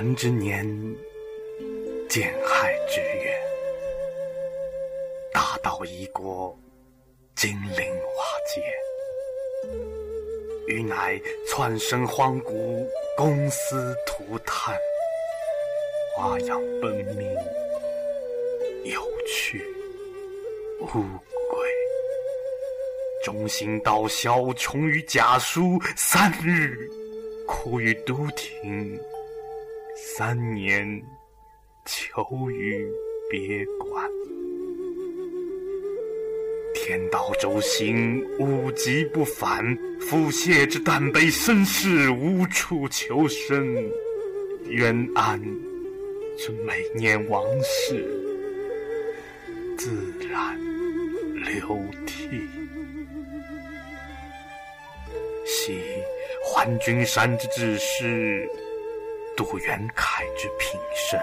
臣之年，建亥之月，大道一国，金陵瓦解，余乃窜生荒古，公私涂炭，花样奔命，有趣无归。忠心道消，穷于假书三日，苦于都亭三年，求于别馆。天道周行，物极不返。腹泻之旦悲，身世无处求生。冤案之每年往事，自然流涕。昔还君山之志士，杜元凯之平生，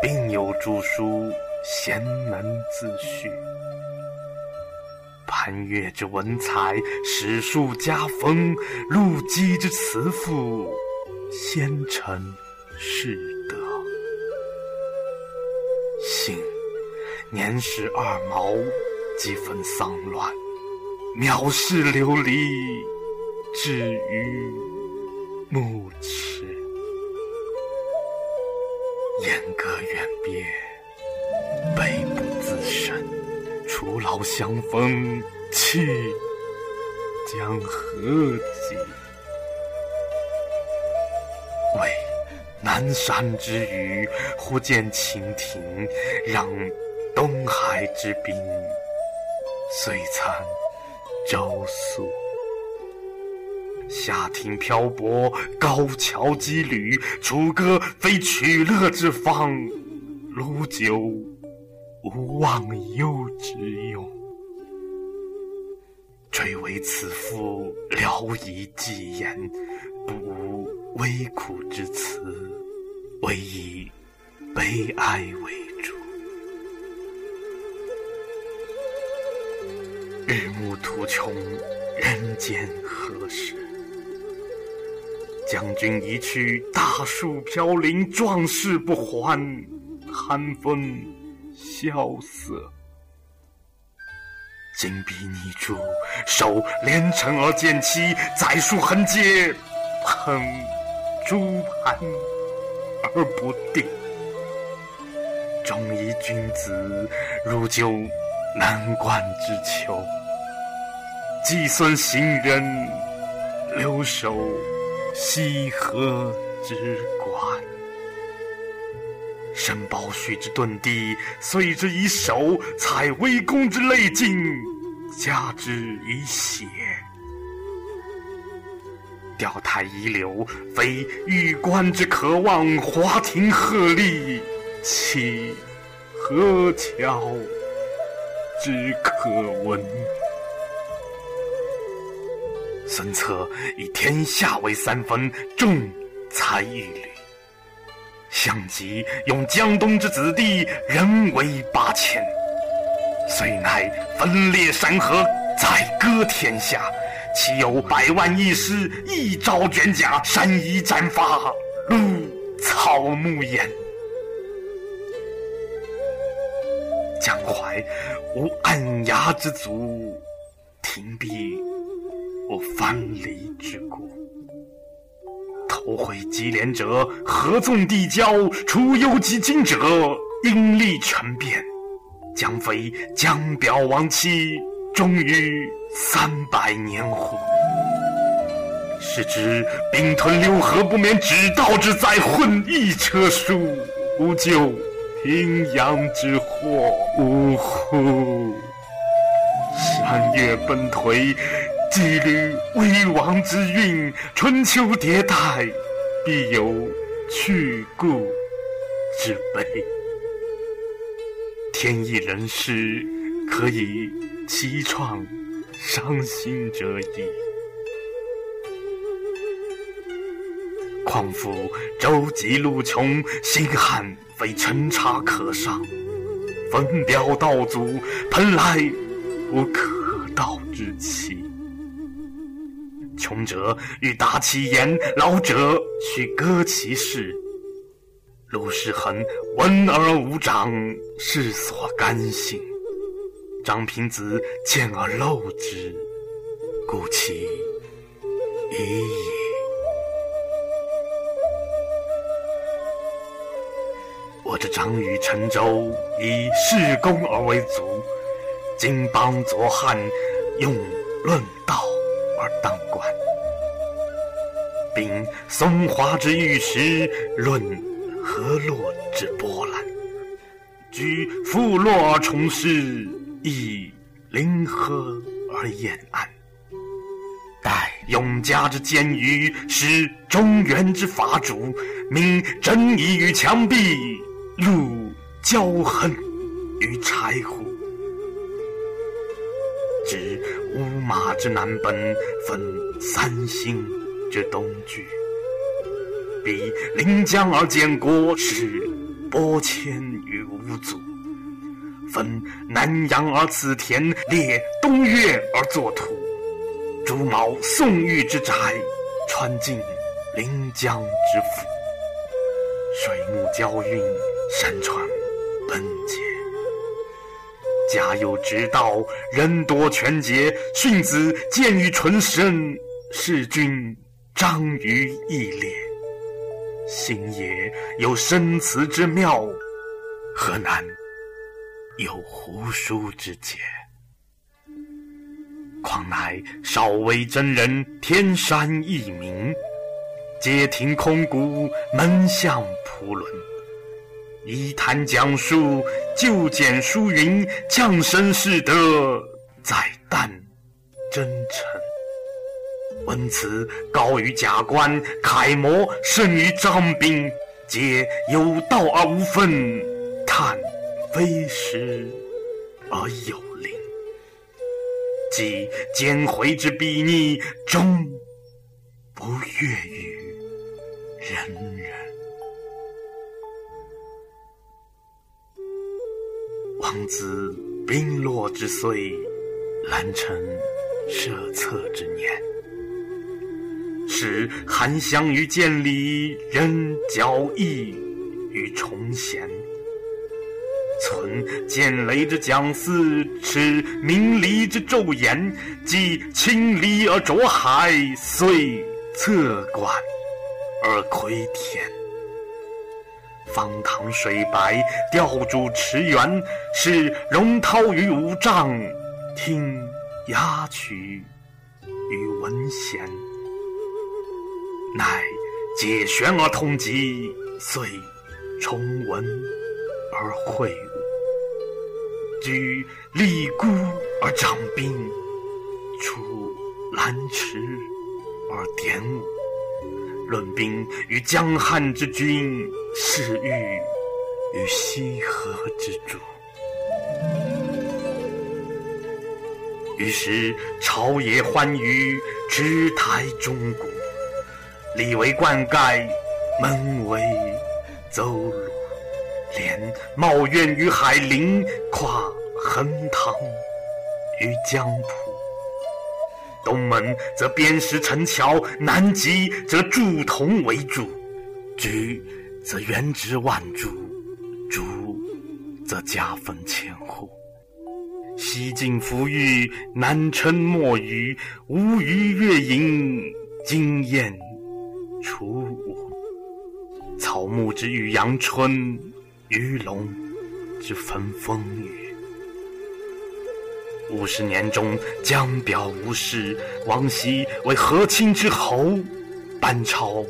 并有著书，贤能自序。潘岳之文采，史书家风；陆机之辞赋，先臣士德。幸年十二毛，即分丧乱，藐视流离，至于目迟。燕歌远别，悲不自胜。初老相逢，气将何及？为南山之雨，忽见蜻蜓，让东海之滨，岁残朝宿。下庭漂泊，高桥羁旅，楚歌非取乐之方，沽酒无忘忧之用。垂为此赋，聊以寄言，不无微苦之词，唯以悲哀为主。日暮途穷，人间何时？将军一去，大树飘零，壮士不还，寒风萧瑟。金笔拟著，手连成而见漆，载书横阶，捧珠盘而不定。忠义君子，如就难关之秋。季孙行人，留守西河之馆。申包胥之遁地，遂之以手；采微公之泪尽，加之以血。钓台遗留，非玉关之可望；华亭鹤唳，岂河桥之可闻？孙策以天下为三分，重才一旅。项籍用江东之子弟，人为八千。遂乃分裂山河，宰割天下。岂有百万义师，一朝卷甲，山夷战发，露草木焉？江淮无按牙之足，廷璧我藩篱之固。投会稽连者，合纵递交；出幽及今者，因利权变。将非江表亡妻，终于三百年乎？是知兵屯六合，不免指道之灾，混一车书，无救平阳之祸。呜呼！山岳奔颓。羁旅危亡之运，春秋迭代，必有去故之悲。天意人事，可以凄怆伤心者矣。况复舟楫路穷，星汉非陈茶可上。焚表道阻，蓬莱无可道之期。穷者欲达其言，老者须歌其事。陆士恒闻而无长，是所甘心。张平子见而陋之，故其已矣。我这张于陈州，以事功而为足。今邦左汉，用论当官，秉松华之玉石，论河洛之波澜，居富洛而崇师，以临河而沿岸，待永嘉之监狱，使中原之法主，明正义于墙壁，戮骄横于柴户。指乌马之南奔，分三星之东据；彼临江而建国，使波迁于无阻；分南阳而赐田，列东岳而作土；朱毛宋玉之宅，穿进临江之府；水木交运，山川奔捷。家有直道，人多权节。训子见于纯生，事君章于义烈。心也有生辞之妙，何难有胡书之解？况乃少微真人，天山一名，街亭空谷，门向蒲仑。一谈讲述，就简书云：“降生士德，在旦真诚。”文辞高于贾官，楷模胜于张兵，皆有道而无分，叹非实而有灵。即兼回之鄙逆，终不悦于人人。王子兵落之岁，兰城设策之年，使韩湘于建礼，人交易于崇贤，存剑雷之讲祀，持明离之昼言，即清离而浊海，遂侧管而窥天。方塘水白，吊柱池圆，是龙涛于五丈，听鸦曲与文弦，乃解玄而通集，遂重文而会武，居立孤而掌兵，出兰池而点武。论兵于江汉之君，誓欲于西河之主。于是朝野欢愉，直台钟鼓，礼为冠盖，门为邹鲁，连茂苑于海陵，跨横塘于江浦。东门则边石成桥，南极则铸铜为柱，居则原植万株，竹则家分千户。西晋浮玉，南称墨鱼，吴鱼月盈，惊艳楚舞。草木之育阳春，鱼龙之分风雨。五十年中，江表无事。王羲为和亲之侯，班超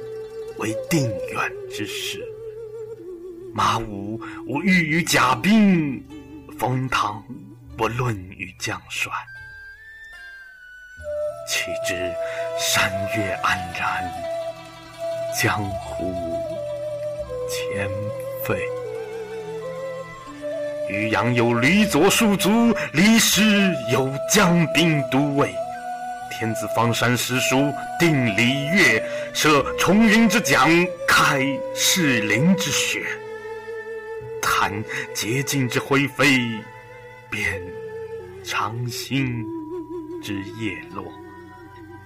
为定远之士。马武无欲于甲兵，冯唐不论于将帅。岂知山岳安然，江湖千废。渔阳有吕左戍卒，离师有将兵都尉。天子方山诗书，定礼乐，设重云之桨，开士林之学。谈洁净之灰飞，辨长兴之叶落。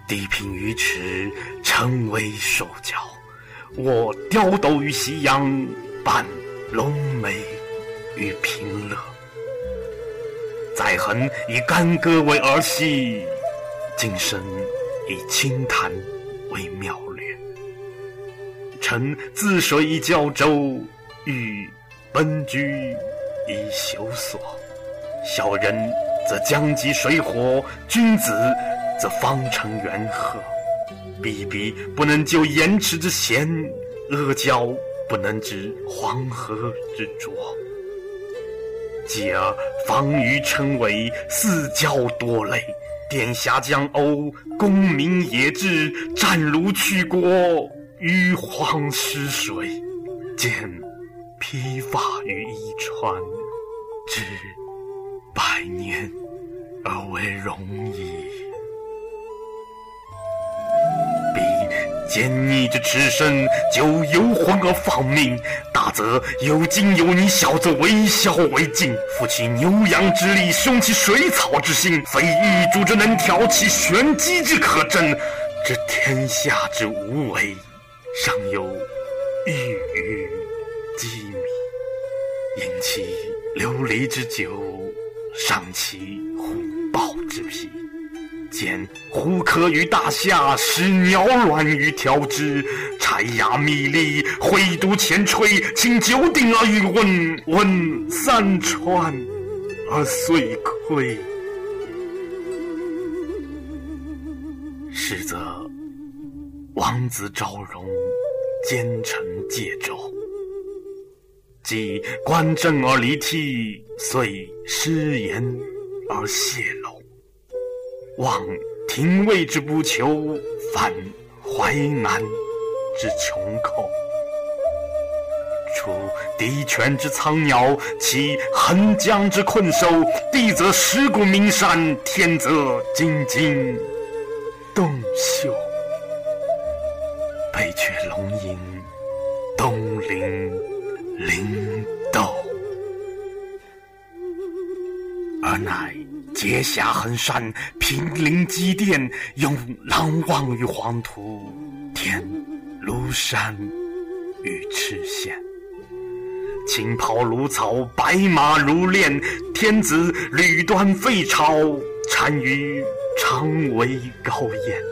地平于池，称为兽角。我雕斗于夕阳，伴龙眉与平乐。再恨以干戈为儿戏，今生以清谈为妙略。臣自水以交舟，欲奔居以修所。小人则将及水火，君子则方成元和。逼逼不能救盐池之咸，阿胶不能治黄河之浊。继而方于称为四教多累，殿下将殴，功名也至，战如去国，玉皇失水，见披发于衣川，至百年而为荣矣。奸逆之耻身，就游魂而放命；大则有今有你，小则为孝为敬。负其牛羊之力，凶其水草之心，非玉主之能调，其玄机之可真。知天下之无为，尚有玉宇机密；饮其琉璃之酒，伤其虎豹之皮。见虎科于大夏，使鸟卵于条枝，柴牙密利，挥毒前吹，请九鼎而与温，温三川而遂溃。实则王子昭容奸臣借纣，即观政而离替，遂失言而泄露。望廷尉之不求，反淮南之穷寇。除敌权之苍鸟，其横江之困兽。地则石谷名山，天则津津洞秀。北阙龙吟，东临灵斗，而乃。结峡横山，平陵积淀，用狼望于黄土，天庐山与赤县。青袍如草，白马如练，天子履端废朝，单于长为高宴。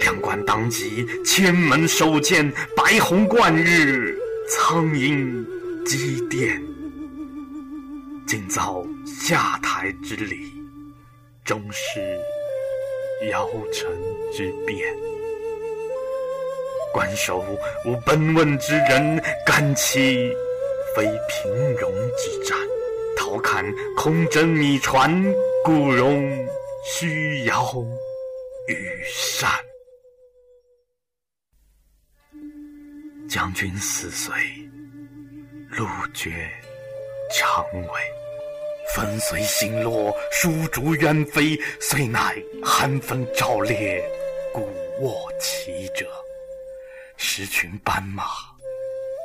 两关当即，千门收剑，白虹贯日，苍鹰击殿。今遭下台之礼。终是尧臣之变。关守无奔问之人，干其非平戎之战。陶侃空枕米船，故容虚摇羽扇。将军死随，路绝长尾。纷随星落，疏竹远飞，虽乃寒风照烈，鼓卧骑者。十群斑马，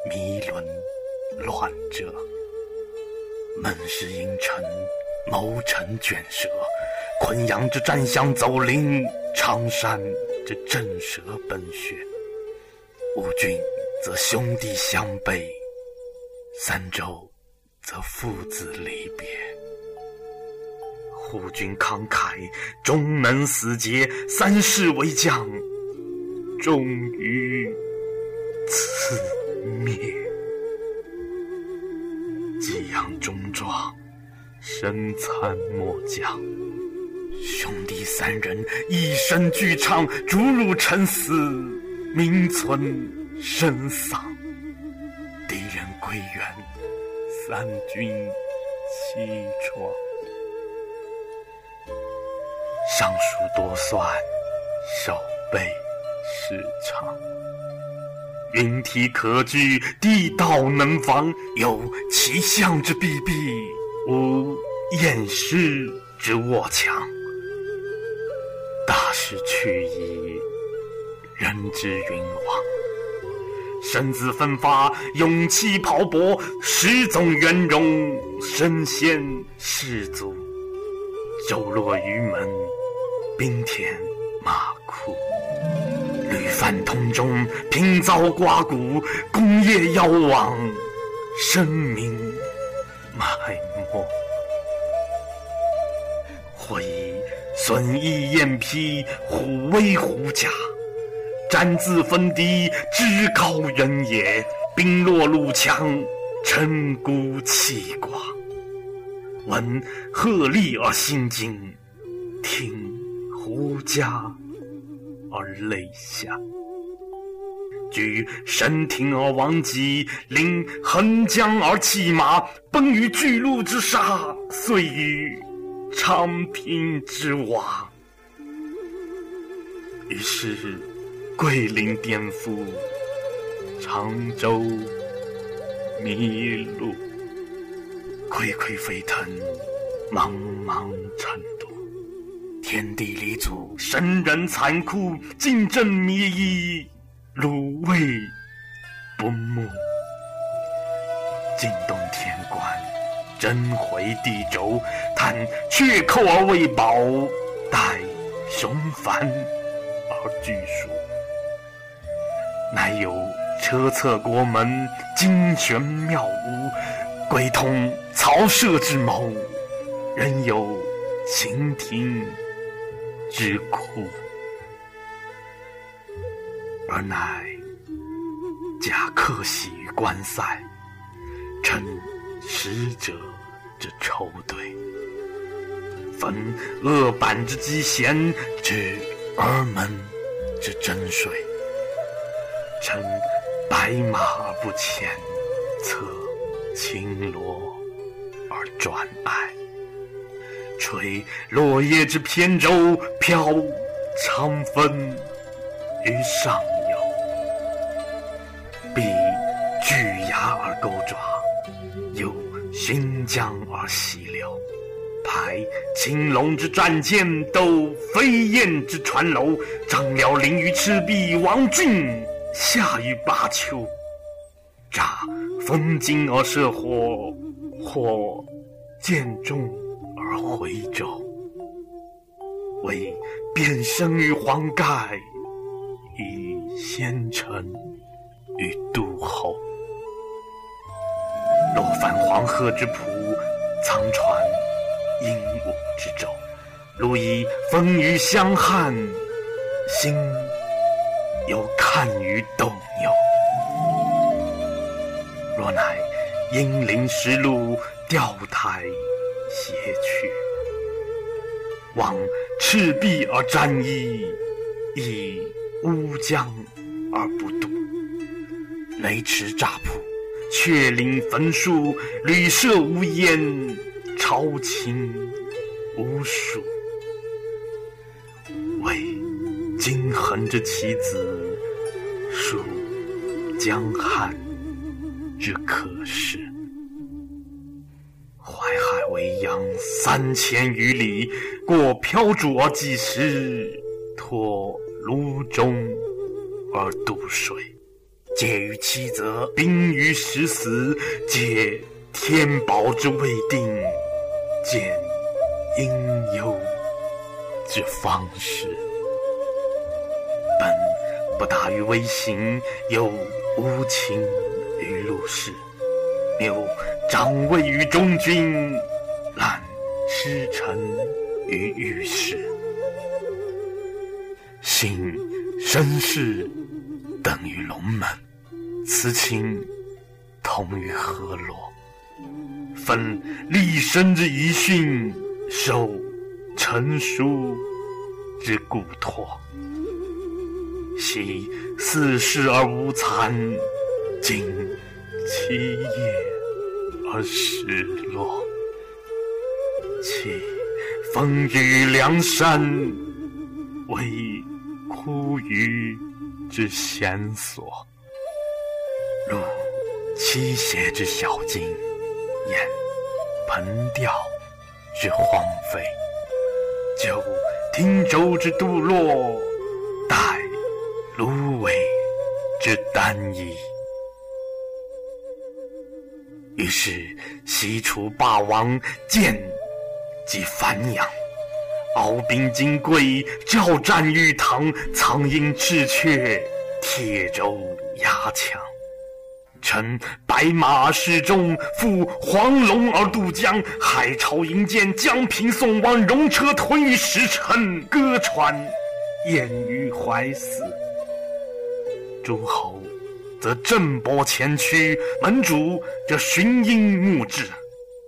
迷轮乱者。闷氏阴沉，谋臣卷舌。昆阳之战象走灵，常山之震蛇奔血。吴郡则兄弟相背，三州则父子离别。护军慷慨，终能死节；三世为将，终于此灭。激扬中壮，身残末将。兄弟三人一声俱唱，逐鹿沉思，名存身丧。敌人归元，三军齐创。尚书多算，守备失常。云梯可居，地道能防。有其象之弊弊，无掩饰之卧墙。大势去矣，人之云往。身姿奋发，勇气磅礴，始宗元荣，身先士卒，骤落于门。冰天马窟，屡犯通中，频遭刮骨，功业夭亡，声名埋没。或以损益燕披，虎威虎甲，斩自分敌，至高人也。兵落路强，臣孤气寡。闻鹤唳而心惊，听胡笳而泪下。举神庭而忘机，领横江而弃马，奔于巨鹿之杀，遂于长平之亡。于是桂林颠覆，长洲迷路，溃溃沸腾，茫茫尘土，天地离阻，神人残酷，竞争灭夷。芦苇不睦，惊动天官，震回地轴，叹却寇而未保，待雄藩而拒蜀。乃有车策国门，金玄妙屋，鬼通曹舍之谋，人有秦庭之苦。而乃假客喜于关塞，称使者之仇对，焚恶板之积贤，指儿门之真水，乘白马而不前，策青罗而转爱，吹落叶之扁舟，飘长风于上游。必巨牙而钩爪，有新疆而细流，排青龙之战舰，斗飞燕之船楼，张辽临于赤壁，王浚下于巴丘，诈风金而射火，或箭中而回舟，为变生于黄盖，以先臣。与杜后，落翻黄河之浦，藏船鹦鹉之洲。路以风雨相撼，心有看于斗牛。若乃英灵石路，钓台斜去，望赤壁而战役，以乌江而不渡。雷池乍瀑，却岭焚书，旅舍无烟，朝秦无数。为金衡之棋子，属江汉之可视。淮海为阳三千余里，过漂渚而济时，托泸中而渡水。皆于七则，兵于十死，皆天宝之未定，见应忧之方始。本不达于微行，有无情于陆氏，谬长位于中军，揽师臣于御史，信身世等于龙门。此情同于河洛，分立身之遗训，受成书之故托。昔四世而无残，今七叶而失落。弃风雨梁山，为枯鱼之险所。入七邪之小径，掩盆钓之荒废，就汀洲之堕落，芦苇之单一。于是西楚霸王建即樊阳，敖丙金贵，交战玉堂，苍鹰赤雀，铁舟压枪。乘白马失中，赴黄龙而渡江。海潮营建江平送往，戎车吞于石城，歌川淹于淮泗。诸侯则振波前驱，门主则寻阴募志，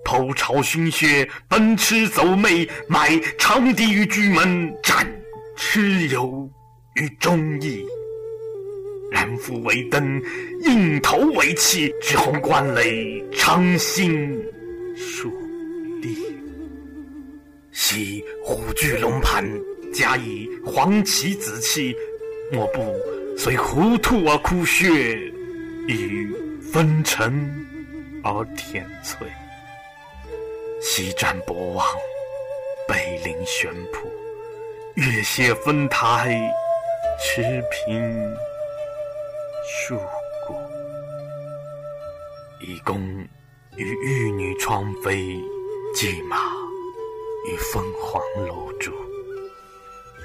剖巢熏穴，奔驰走媚，买长笛于居门，斩蚩尤于忠义。然夫为灯，映头为器，直红关垒，长星树立。昔虎踞龙盘，加以黄旗紫气，莫不随糊涂而哭血，亦纷尘而天翠。西战博望，北临玄圃，月榭分台，持平。树谷，以公与玉女窗飞，骑马与凤凰楼住。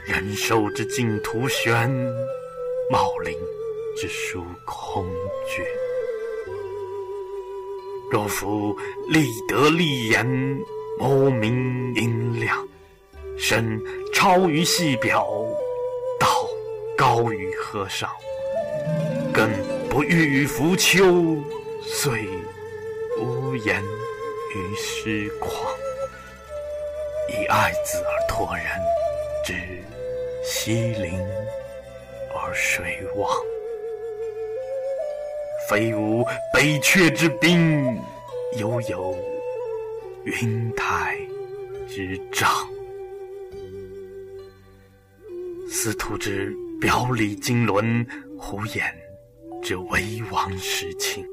人寿之净土玄，茂陵之书空绝。若夫立德立言，谋名音量，身超于细表，道高于和上。更不欲浮丘，遂无言于诗狂。以爱子而托人，之西陵而水望。非吾北阙之滨，犹有云台之障。司徒之表里经纶，胡言。之为王时庆，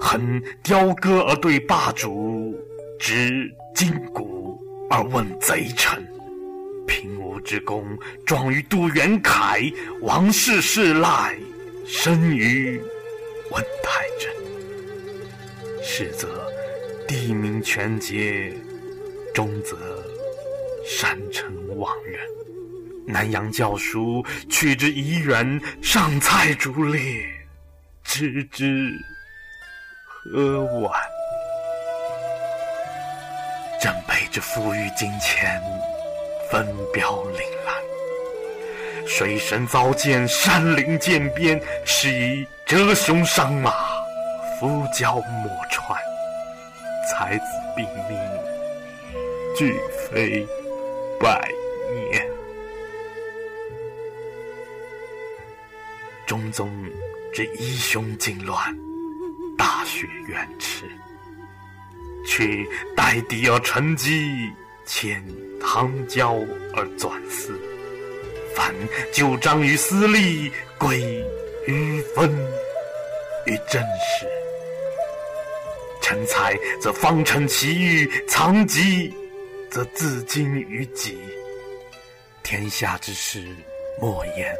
恨雕戈而对霸主，执金鼓而问贼臣。平之功，壮于杜元凯；王室世赖，生于温太真。实则地名权节，终则山城亡人。南阳教书，取之怡园，上菜逐列，知之何晚？正北之富裕金钱，分标岭蓝。水神遭见山林涧边，是以折胸伤马，伏蛟莫穿。才子毙命，俱非百年。中宗之一雄尽乱，大雪远驰，去代敌而乘机，遣唐交而转思，凡九章于私利，归于分于政事。成才则方成其欲，藏疾则自矜于己。天下之事，莫言。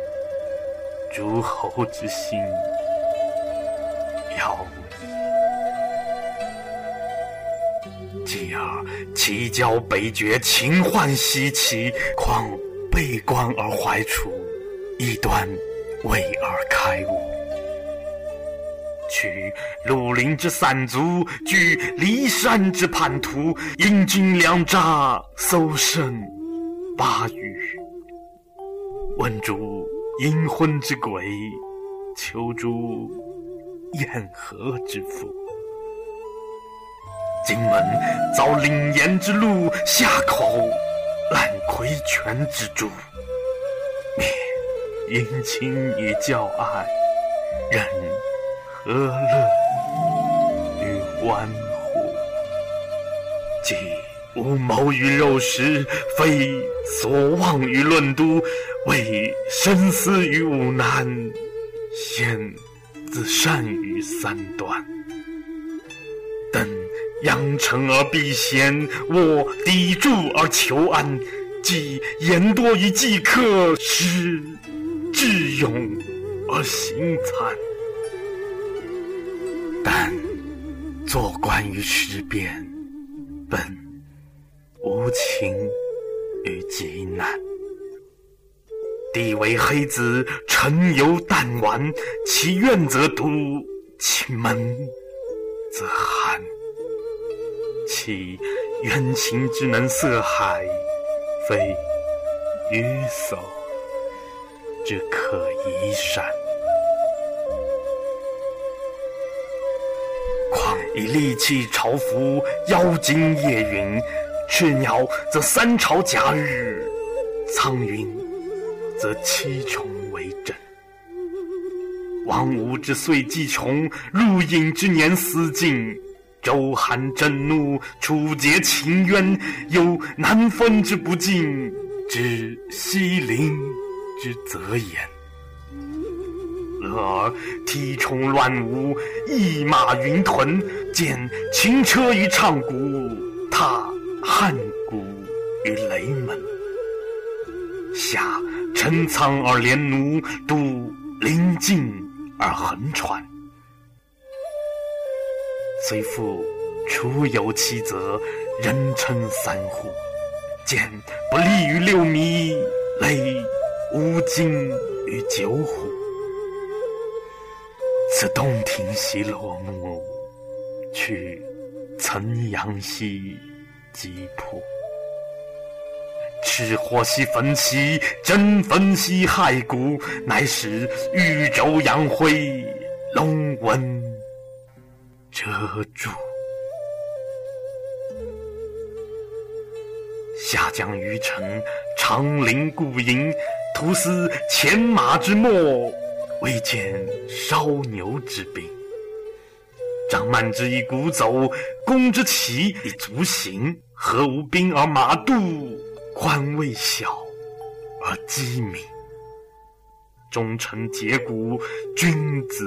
诸侯之心遥继而齐交北绝，秦患西起，况背关而怀楚，一端为而开悟。取鲁陵之散卒，据骊山之叛徒，引军粮诈，搜身八余。问诸。阴婚之鬼，求诸燕何之妇？荆门遭岭岩之路下口揽魁泉之诛。灭姻亲以教爱，人何乐于欢乎？既吾谋于肉食，非所望于论都。为深思于五难，先自善于三端。等扬成而避险，我砥柱而求安。既言多于计客，失智勇而行参。但坐观于时变，本无情于极难。地为黑子，臣犹弹丸。其怨则独其门则寒。其冤情之能色海，非约叟之可移山。况以利器朝服，妖精夜云，雀鸟则三朝夹日，苍云则七重为枕。王吴之岁既穷，入隐之年思尽。周韩震怒，楚结秦冤，有南风之不敬，知西陵之则言。俄而涕虫乱舞，一马云屯，见秦车于唱鼓，踏汉鼓于雷门。下陈仓而连弩，渡临晋而横川。虽复楚有七则，人称三户。见不利于六米，累五斤于九虎。此洞庭兮落木，去岑阳兮吉浦。赤火兮焚兮，真焚兮骸骨，乃使宇宙阳辉，龙纹。遮住。下将于城，长陵固营，徒思牵马之末，未见烧牛之兵。张曼之以鼓走，公之骑以足行。何无兵而马度？官位小而机敏。忠臣节骨，君子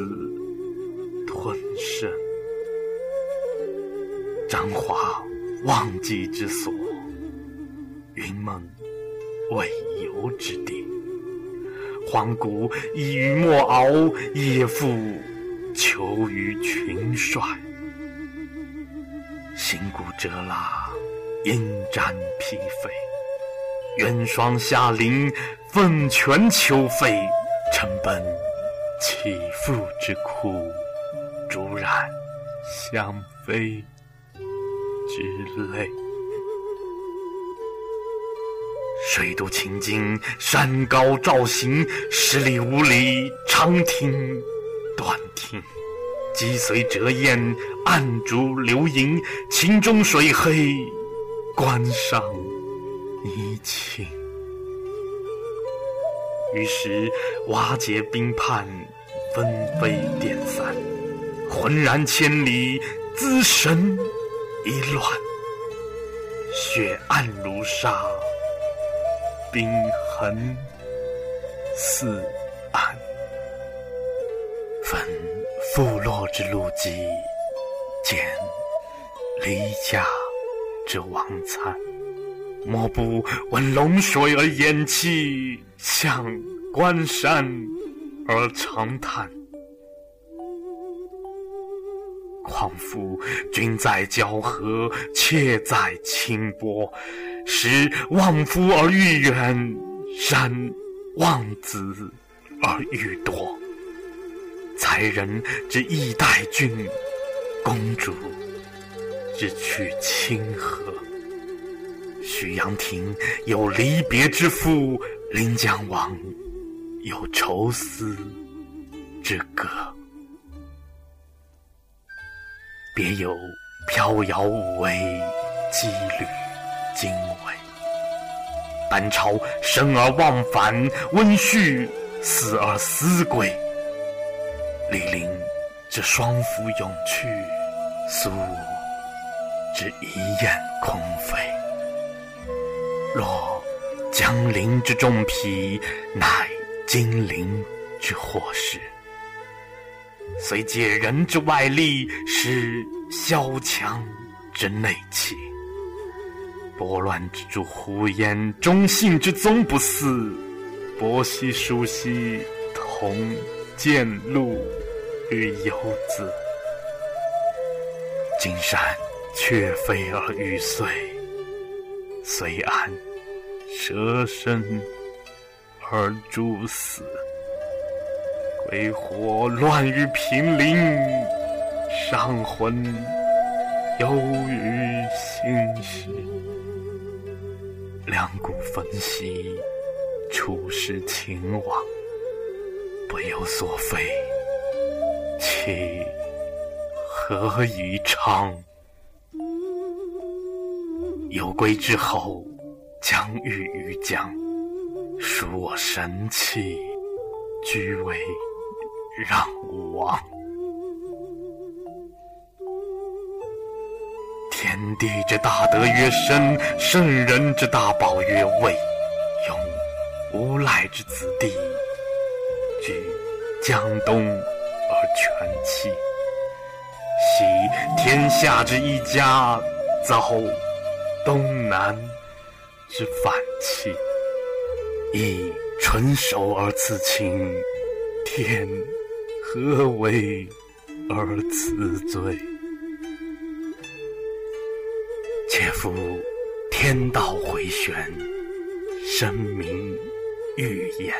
吞声。张华忘记之所，云梦未游之地。黄谷以于莫敖，野妇求于群帅。行鼓折腊，鹰瞻披飞。元霜下林，凤泉秋飞。臣奔其父之哭，竹然相飞。之泪，水都清净，山高照行，十里五里，长亭短亭，击随折燕，暗烛流萤，秦中水黑，关上泥青。于是瓦解冰畔，纷飞电散，浑然千里，滋神。一乱，血暗如沙，冰痕似暗。焚覆落之路迹，见离家之亡惨。莫不闻龙水而咽泣，向关山而长叹。况夫君在交河，妾在清波，时望夫而欲远，山望子而欲多。才人之意待君，公主之去清河。许阳亭有离别之赋，临江王有愁思之歌。别有飘摇无为，羁旅经纬。班超生而忘返，温煦死而思归。李陵之双服永去，苏武之一雁空飞。若江陵之重疲，乃金陵之祸事。虽借人之外力，使萧墙之内气；拨乱之诸胡言，忠信之宗不嗣。伯兮叔兮，同见禄与游子。金山却飞而欲碎，虽安蛇身而诸死。飞火乱于平林，伤魂忧于心事。两股分兮，处世情往，不由所非，其何以昌？有归之后，将欲于江，属我神气，居为让王。天地之大德曰深，圣人之大宝曰伟。用无赖之子弟，居江东而全气。惜天下之一家，遭东南之反气。以纯守而自清，天何为而辞罪？且夫天道回旋，神明预言。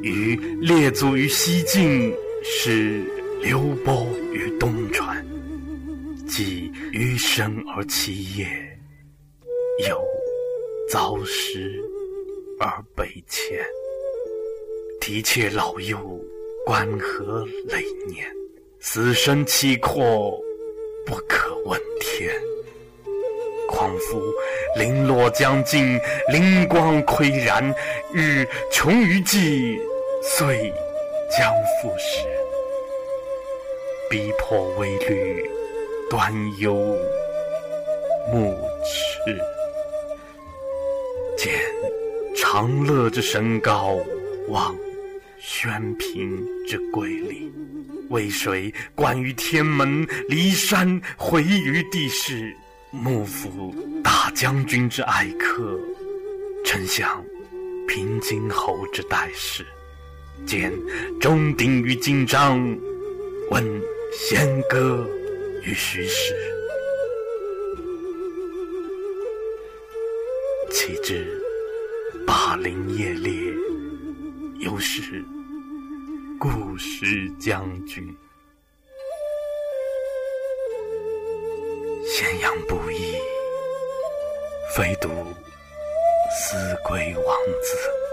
于列祖于西晋，使刘伯于东川，即余生而其业，有遭时而北迁。提切老幼，关河累年，死生契阔。不可问天，况夫零落将尽，灵光岿然，日穷于际，岁将复始。逼迫微虑，端忧目赤。见长乐之神高，望宣平之瑰丽。渭水贯于天门，骊山回于地势。幕府大将军之爱客，丞相平津侯之待事。见钟鼎于金章，闻弦歌于虚室。岂知霸陵夜猎，犹是。故事将军，咸阳不易，非独思归王子。